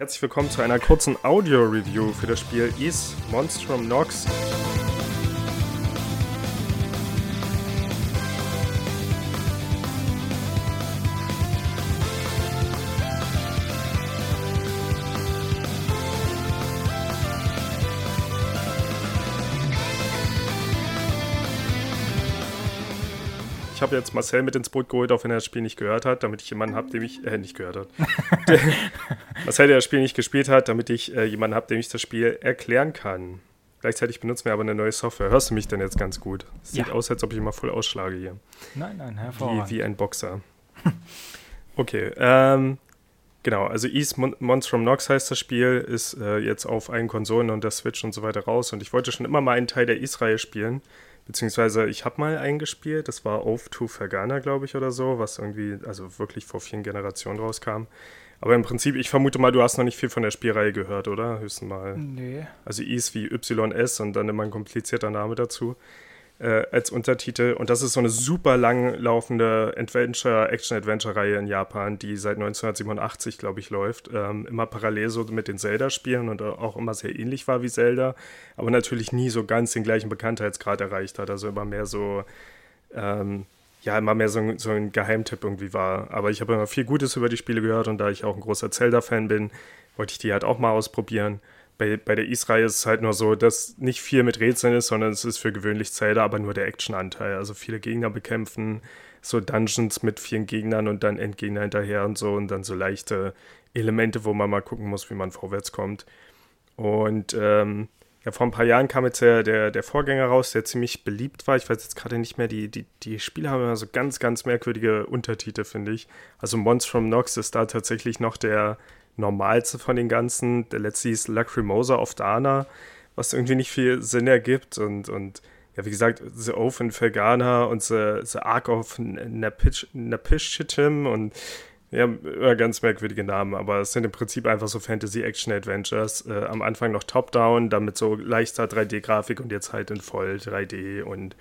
Herzlich willkommen zu einer kurzen Audio-Review für das Spiel East Monstrum Nox. Ich habe jetzt Marcel mit ins Boot geholt, auch wenn er das Spiel nicht gehört hat, damit ich jemanden habe, dem ich, äh, nicht gehört hat. Marcel, der das Spiel nicht gespielt hat, damit ich äh, jemanden habe, dem ich das Spiel erklären kann. Gleichzeitig benutzen wir aber eine neue Software. Hörst du mich denn jetzt ganz gut? Sieht ja. aus, als ob ich immer voll ausschlage hier. Nein, nein, hervorragend. Wie, wie ein Boxer. okay, ähm, genau. Also East Mon Monstrum Nox heißt das Spiel, ist äh, jetzt auf allen Konsolen und der Switch und so weiter raus. Und ich wollte schon immer mal einen Teil der East-Reihe spielen. Beziehungsweise ich habe mal eingespielt, das war Oath to Fergana, glaube ich, oder so, was irgendwie, also wirklich vor vielen Generationen rauskam. Aber im Prinzip, ich vermute mal, du hast noch nicht viel von der Spielreihe gehört, oder? Höchstens mal. Nee. Also I ist wie YS und dann immer ein komplizierter Name dazu äh, als Untertitel. Und das ist so eine super lang laufende Adventure, Action-Adventure-Reihe in Japan, die seit 1987, glaube ich, läuft. Ähm, immer parallel so mit den Zelda-Spielen und auch immer sehr ähnlich war wie Zelda, aber natürlich nie so ganz den gleichen Bekanntheitsgrad erreicht hat. Also immer mehr so. Ähm, ja, immer mehr so ein, so ein Geheimtipp irgendwie war. Aber ich habe immer viel Gutes über die Spiele gehört und da ich auch ein großer Zelda-Fan bin, wollte ich die halt auch mal ausprobieren bei, bei der Is-Reihe ist es halt nur so, dass nicht viel mit Rätseln ist, sondern es ist für gewöhnlich Zelda, aber nur der Action-Anteil. Also viele Gegner bekämpfen, so Dungeons mit vielen Gegnern und dann Endgegner hinterher und so und dann so leichte Elemente, wo man mal gucken muss, wie man vorwärts kommt. Und ähm, ja, vor ein paar Jahren kam jetzt der, der, der Vorgänger raus, der ziemlich beliebt war. Ich weiß jetzt gerade nicht mehr, die, die, die Spiele haben immer so ganz, ganz merkwürdige Untertitel, finde ich. Also Monster from Nox ist da tatsächlich noch der, normalste von den ganzen. Der letzte hieß Lacrimosa of Dana, was irgendwie nicht viel Sinn ergibt. Und, und ja, wie gesagt, The Oath in Felgana und The, the Ark of Napishitim und ja, ganz merkwürdige Namen, aber es sind im Prinzip einfach so Fantasy-Action-Adventures. Äh, am Anfang noch Top-Down, dann mit so leichter 3D-Grafik und jetzt halt in voll 3D und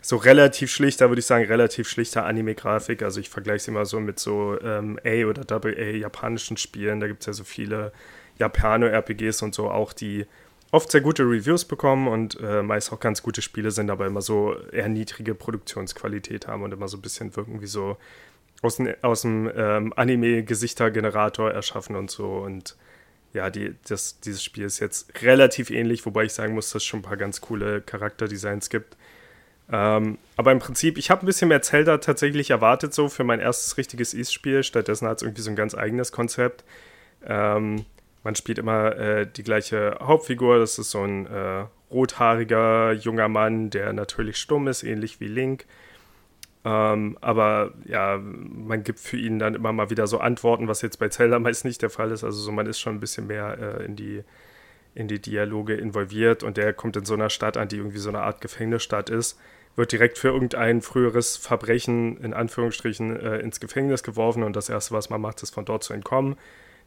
so relativ schlichter, würde ich sagen, relativ schlichter Anime-Grafik. Also ich vergleiche es immer so mit so ähm, A oder Double A japanischen Spielen. Da gibt es ja so viele Japano-RPGs und so auch, die oft sehr gute Reviews bekommen und äh, meist auch ganz gute Spiele sind, aber immer so eher niedrige Produktionsqualität haben und immer so ein bisschen wirken wie so aus, aus dem ähm, Anime-Gesichter-Generator erschaffen und so. Und ja, die, das, dieses Spiel ist jetzt relativ ähnlich, wobei ich sagen muss, dass es schon ein paar ganz coole Charakterdesigns gibt. Ähm, aber im Prinzip, ich habe ein bisschen mehr Zelda tatsächlich erwartet, so für mein erstes richtiges East-Spiel. Stattdessen hat es irgendwie so ein ganz eigenes Konzept. Ähm, man spielt immer äh, die gleiche Hauptfigur. Das ist so ein äh, rothaariger junger Mann, der natürlich stumm ist, ähnlich wie Link. Ähm, aber ja, man gibt für ihn dann immer mal wieder so Antworten, was jetzt bei Zelda meist nicht der Fall ist. Also so, man ist schon ein bisschen mehr äh, in die in die Dialoge involviert und der kommt in so einer Stadt an, die irgendwie so eine Art Gefängnisstadt ist wird direkt für irgendein früheres Verbrechen in Anführungsstrichen äh, ins Gefängnis geworfen und das Erste, was man macht, ist von dort zu entkommen.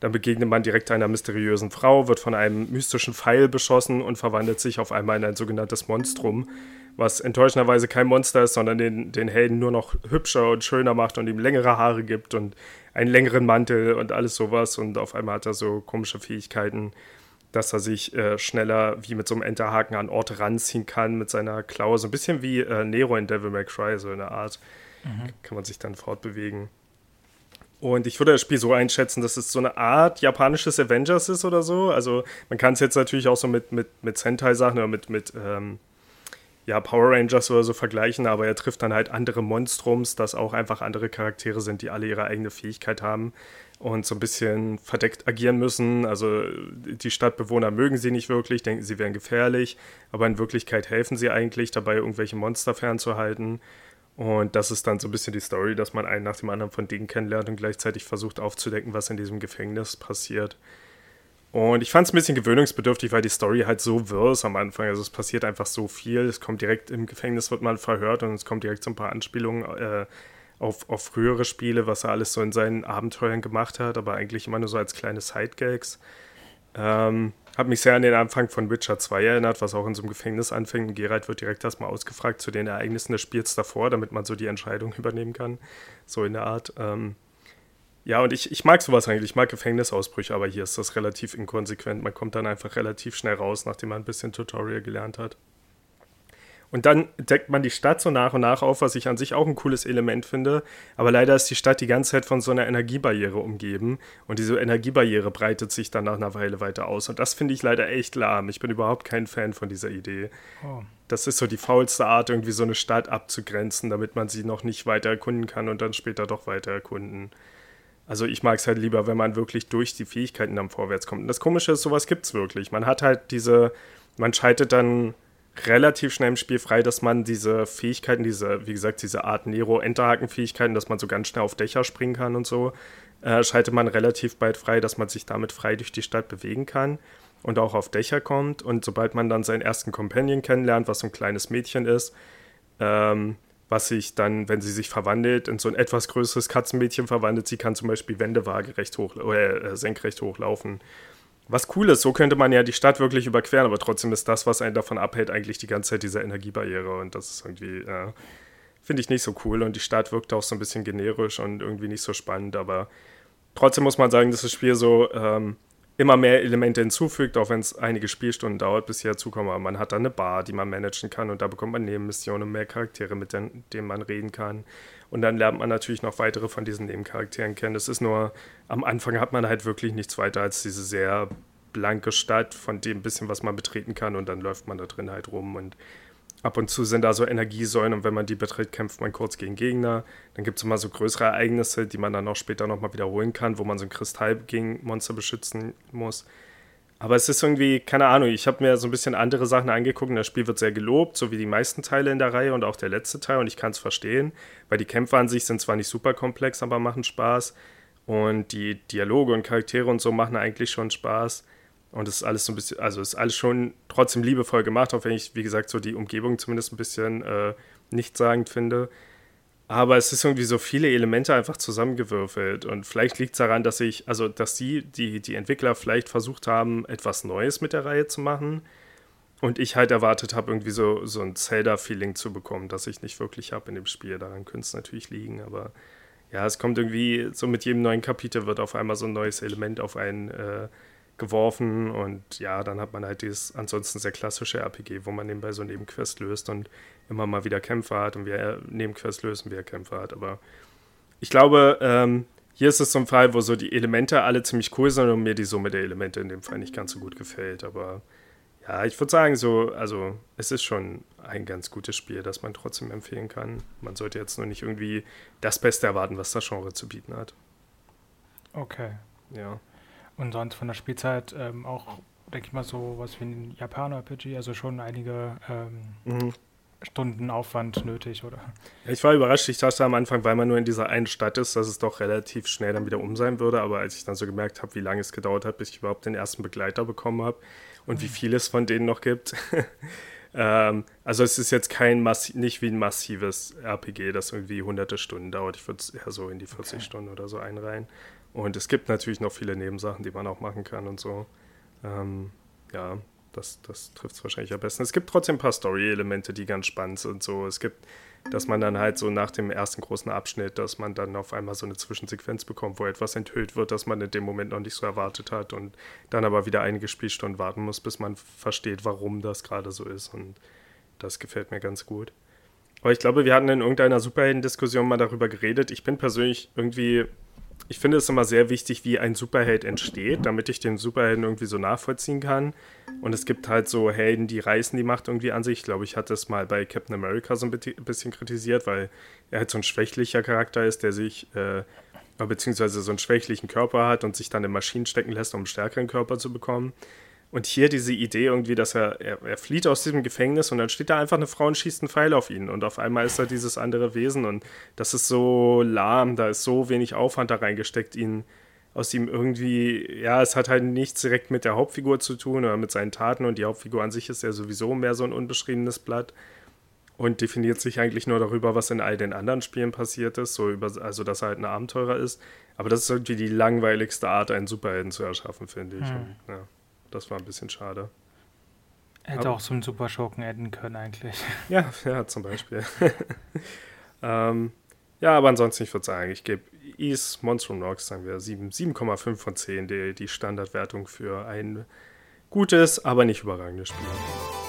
Dann begegnet man direkt einer mysteriösen Frau, wird von einem mystischen Pfeil beschossen und verwandelt sich auf einmal in ein sogenanntes Monstrum, was enttäuschenderweise kein Monster ist, sondern den, den Helden nur noch hübscher und schöner macht und ihm längere Haare gibt und einen längeren Mantel und alles sowas. Und auf einmal hat er so komische Fähigkeiten, dass er sich äh, schneller wie mit so einem Enterhaken an Orte ranziehen kann mit seiner Klaue. So ein bisschen wie äh, Nero in Devil May Cry, so eine Art. Mhm. Kann man sich dann fortbewegen. Und ich würde das Spiel so einschätzen, dass es so eine Art japanisches Avengers ist oder so. Also man kann es jetzt natürlich auch so mit, mit, mit Sentai-Sachen oder mit, mit ähm, ja, Power Rangers oder so vergleichen, aber er trifft dann halt andere Monstrums, dass auch einfach andere Charaktere sind, die alle ihre eigene Fähigkeit haben und so ein bisschen verdeckt agieren müssen. Also die Stadtbewohner mögen sie nicht wirklich, denken, sie wären gefährlich, aber in Wirklichkeit helfen sie eigentlich dabei, irgendwelche Monster fernzuhalten. Und das ist dann so ein bisschen die Story, dass man einen nach dem anderen von denen kennenlernt und gleichzeitig versucht aufzudecken, was in diesem Gefängnis passiert. Und ich fand es ein bisschen gewöhnungsbedürftig, weil die Story halt so wirr ist am Anfang. Also es passiert einfach so viel. Es kommt direkt im Gefängnis, wird man verhört und es kommt direkt so ein paar Anspielungen äh, auf, auf frühere Spiele, was er alles so in seinen Abenteuern gemacht hat, aber eigentlich immer nur so als kleine Sidegags. Ähm, hat mich sehr an den Anfang von Witcher 2 erinnert, was auch in so einem Gefängnis anfängt. Geralt wird direkt erstmal ausgefragt zu den Ereignissen des Spiels davor, damit man so die Entscheidung übernehmen kann. So in der Art. Ähm, ja, und ich, ich mag sowas eigentlich. Ich mag Gefängnisausbrüche, aber hier ist das relativ inkonsequent. Man kommt dann einfach relativ schnell raus, nachdem man ein bisschen Tutorial gelernt hat. Und dann deckt man die Stadt so nach und nach auf, was ich an sich auch ein cooles Element finde. Aber leider ist die Stadt die ganze Zeit von so einer Energiebarriere umgeben. Und diese Energiebarriere breitet sich dann nach einer Weile weiter aus. Und das finde ich leider echt lahm. Ich bin überhaupt kein Fan von dieser Idee. Oh. Das ist so die faulste Art, irgendwie so eine Stadt abzugrenzen, damit man sie noch nicht weiter erkunden kann und dann später doch weiter erkunden. Also ich mag es halt lieber, wenn man wirklich durch die Fähigkeiten dann vorwärts kommt. Und das Komische ist, sowas gibt es wirklich. Man hat halt diese, man schaltet dann relativ schnell im Spiel frei, dass man diese Fähigkeiten, diese, wie gesagt, diese Art Nero-Enterhaken-Fähigkeiten, dass man so ganz schnell auf Dächer springen kann und so, äh, schaltet man relativ bald frei, dass man sich damit frei durch die Stadt bewegen kann und auch auf Dächer kommt. Und sobald man dann seinen ersten Companion kennenlernt, was so ein kleines Mädchen ist, ähm, was sich dann, wenn sie sich verwandelt, in so ein etwas größeres Katzenmädchen verwandelt, sie kann zum Beispiel Wände waagerecht hoch, äh, senkrecht hochlaufen was cool ist, so könnte man ja die Stadt wirklich überqueren, aber trotzdem ist das, was einen davon abhält, eigentlich die ganze Zeit diese Energiebarriere und das ist irgendwie, äh, finde ich nicht so cool und die Stadt wirkt auch so ein bisschen generisch und irgendwie nicht so spannend, aber trotzdem muss man sagen, dass das Spiel so ähm, immer mehr Elemente hinzufügt, auch wenn es einige Spielstunden dauert, bis sie dazukommen. Aber man hat da eine Bar, die man managen kann und da bekommt man Nebenmissionen und mehr Charaktere, mit denen, denen man reden kann. Und dann lernt man natürlich noch weitere von diesen Nebencharakteren kennen. Das ist nur, am Anfang hat man halt wirklich nichts weiter als diese sehr blanke Stadt, von dem bisschen, was man betreten kann und dann läuft man da drin halt rum und ab und zu sind da so Energiesäulen und wenn man die betritt, kämpft man kurz gegen Gegner. Dann gibt es immer so größere Ereignisse, die man dann auch später nochmal wiederholen kann, wo man so ein Kristall gegen Monster beschützen muss. Aber es ist irgendwie, keine Ahnung, ich habe mir so ein bisschen andere Sachen angeguckt das Spiel wird sehr gelobt, so wie die meisten Teile in der Reihe und auch der letzte Teil und ich kann es verstehen, weil die Kämpfe an sich sind zwar nicht super komplex, aber machen Spaß und die Dialoge und Charaktere und so machen eigentlich schon Spaß und es ist alles so ein bisschen, also ist alles schon trotzdem liebevoll gemacht, auch wenn ich, wie gesagt, so die Umgebung zumindest ein bisschen äh, nichtssagend finde. Aber es ist irgendwie so viele Elemente einfach zusammengewürfelt. Und vielleicht liegt es daran, dass ich, also dass die, die, die Entwickler vielleicht versucht haben, etwas Neues mit der Reihe zu machen. Und ich halt erwartet habe, irgendwie so, so ein Zelda-Feeling zu bekommen, das ich nicht wirklich habe in dem Spiel. Daran könnte es natürlich liegen, aber ja, es kommt irgendwie, so mit jedem neuen Kapitel wird auf einmal so ein neues Element auf einen äh, geworfen und ja, dann hat man halt dieses ansonsten sehr klassische RPG, wo man nebenbei so Nebenquest löst und immer mal wieder Kämpfe hat und wir Nebenquest lösen, wie er Kämpfe hat. Aber ich glaube, ähm, hier ist es so ein Fall, wo so die Elemente alle ziemlich cool sind und mir die Summe der Elemente in dem Fall nicht ganz so gut gefällt. Aber ja, ich würde sagen, so, also es ist schon ein ganz gutes Spiel, das man trotzdem empfehlen kann. Man sollte jetzt nur nicht irgendwie das Beste erwarten, was das Genre zu bieten hat. Okay. Ja. Und sonst von der Spielzeit ähm, auch, denke ich mal, so was wie ein Japaner-RPG, also schon einige ähm, mhm. Stunden Aufwand nötig, oder? Ich war überrascht. Ich dachte am Anfang, weil man nur in dieser einen Stadt ist, dass es doch relativ schnell dann wieder um sein würde. Aber als ich dann so gemerkt habe, wie lange es gedauert hat, bis ich überhaupt den ersten Begleiter bekommen habe und mhm. wie viel es von denen noch gibt. ähm, also es ist jetzt kein Massi nicht wie ein massives RPG, das irgendwie hunderte Stunden dauert. Ich würde es eher so in die 40 okay. Stunden oder so einreihen. Und es gibt natürlich noch viele Nebensachen, die man auch machen kann und so. Ähm, ja, das, das trifft es wahrscheinlich am besten. Es gibt trotzdem ein paar Story-Elemente, die ganz spannend sind. So, es gibt, dass man dann halt so nach dem ersten großen Abschnitt, dass man dann auf einmal so eine Zwischensequenz bekommt, wo etwas enthüllt wird, das man in dem Moment noch nicht so erwartet hat und dann aber wieder einige Spielstunden warten muss, bis man versteht, warum das gerade so ist. Und das gefällt mir ganz gut. Aber ich glaube, wir hatten in irgendeiner Superhelden-Diskussion mal darüber geredet. Ich bin persönlich irgendwie ich finde es immer sehr wichtig, wie ein Superheld entsteht, damit ich den Superhelden irgendwie so nachvollziehen kann. Und es gibt halt so Helden, die reißen die Macht irgendwie an sich. Ich glaube, ich hatte es mal bei Captain America so ein bisschen kritisiert, weil er halt so ein schwächlicher Charakter ist, der sich, äh, beziehungsweise so einen schwächlichen Körper hat und sich dann in Maschinen stecken lässt, um einen stärkeren Körper zu bekommen. Und hier diese Idee irgendwie, dass er, er, er, flieht aus diesem Gefängnis und dann steht da einfach eine Frau und schießt einen Pfeil auf ihn. Und auf einmal ist er dieses andere Wesen und das ist so lahm, da ist so wenig Aufwand da reingesteckt, ihn aus ihm irgendwie, ja, es hat halt nichts direkt mit der Hauptfigur zu tun oder mit seinen Taten und die Hauptfigur an sich ist ja sowieso mehr so ein unbeschriebenes Blatt und definiert sich eigentlich nur darüber, was in all den anderen Spielen passiert ist, so über, also dass er halt ein Abenteurer ist. Aber das ist irgendwie die langweiligste Art, einen Superhelden zu erschaffen, finde ich. Hm. Und, ja. Das war ein bisschen schade. Hätte Aber, auch so einen Super Schurken enden können, eigentlich. Ja, ja, zum Beispiel. ähm, ja, aber ansonsten, ich würde sagen, ich gebe East Monstrum Nox, sagen wir 7,5 von 10, die, die Standardwertung für ein gutes, aber nicht überragendes Spiel.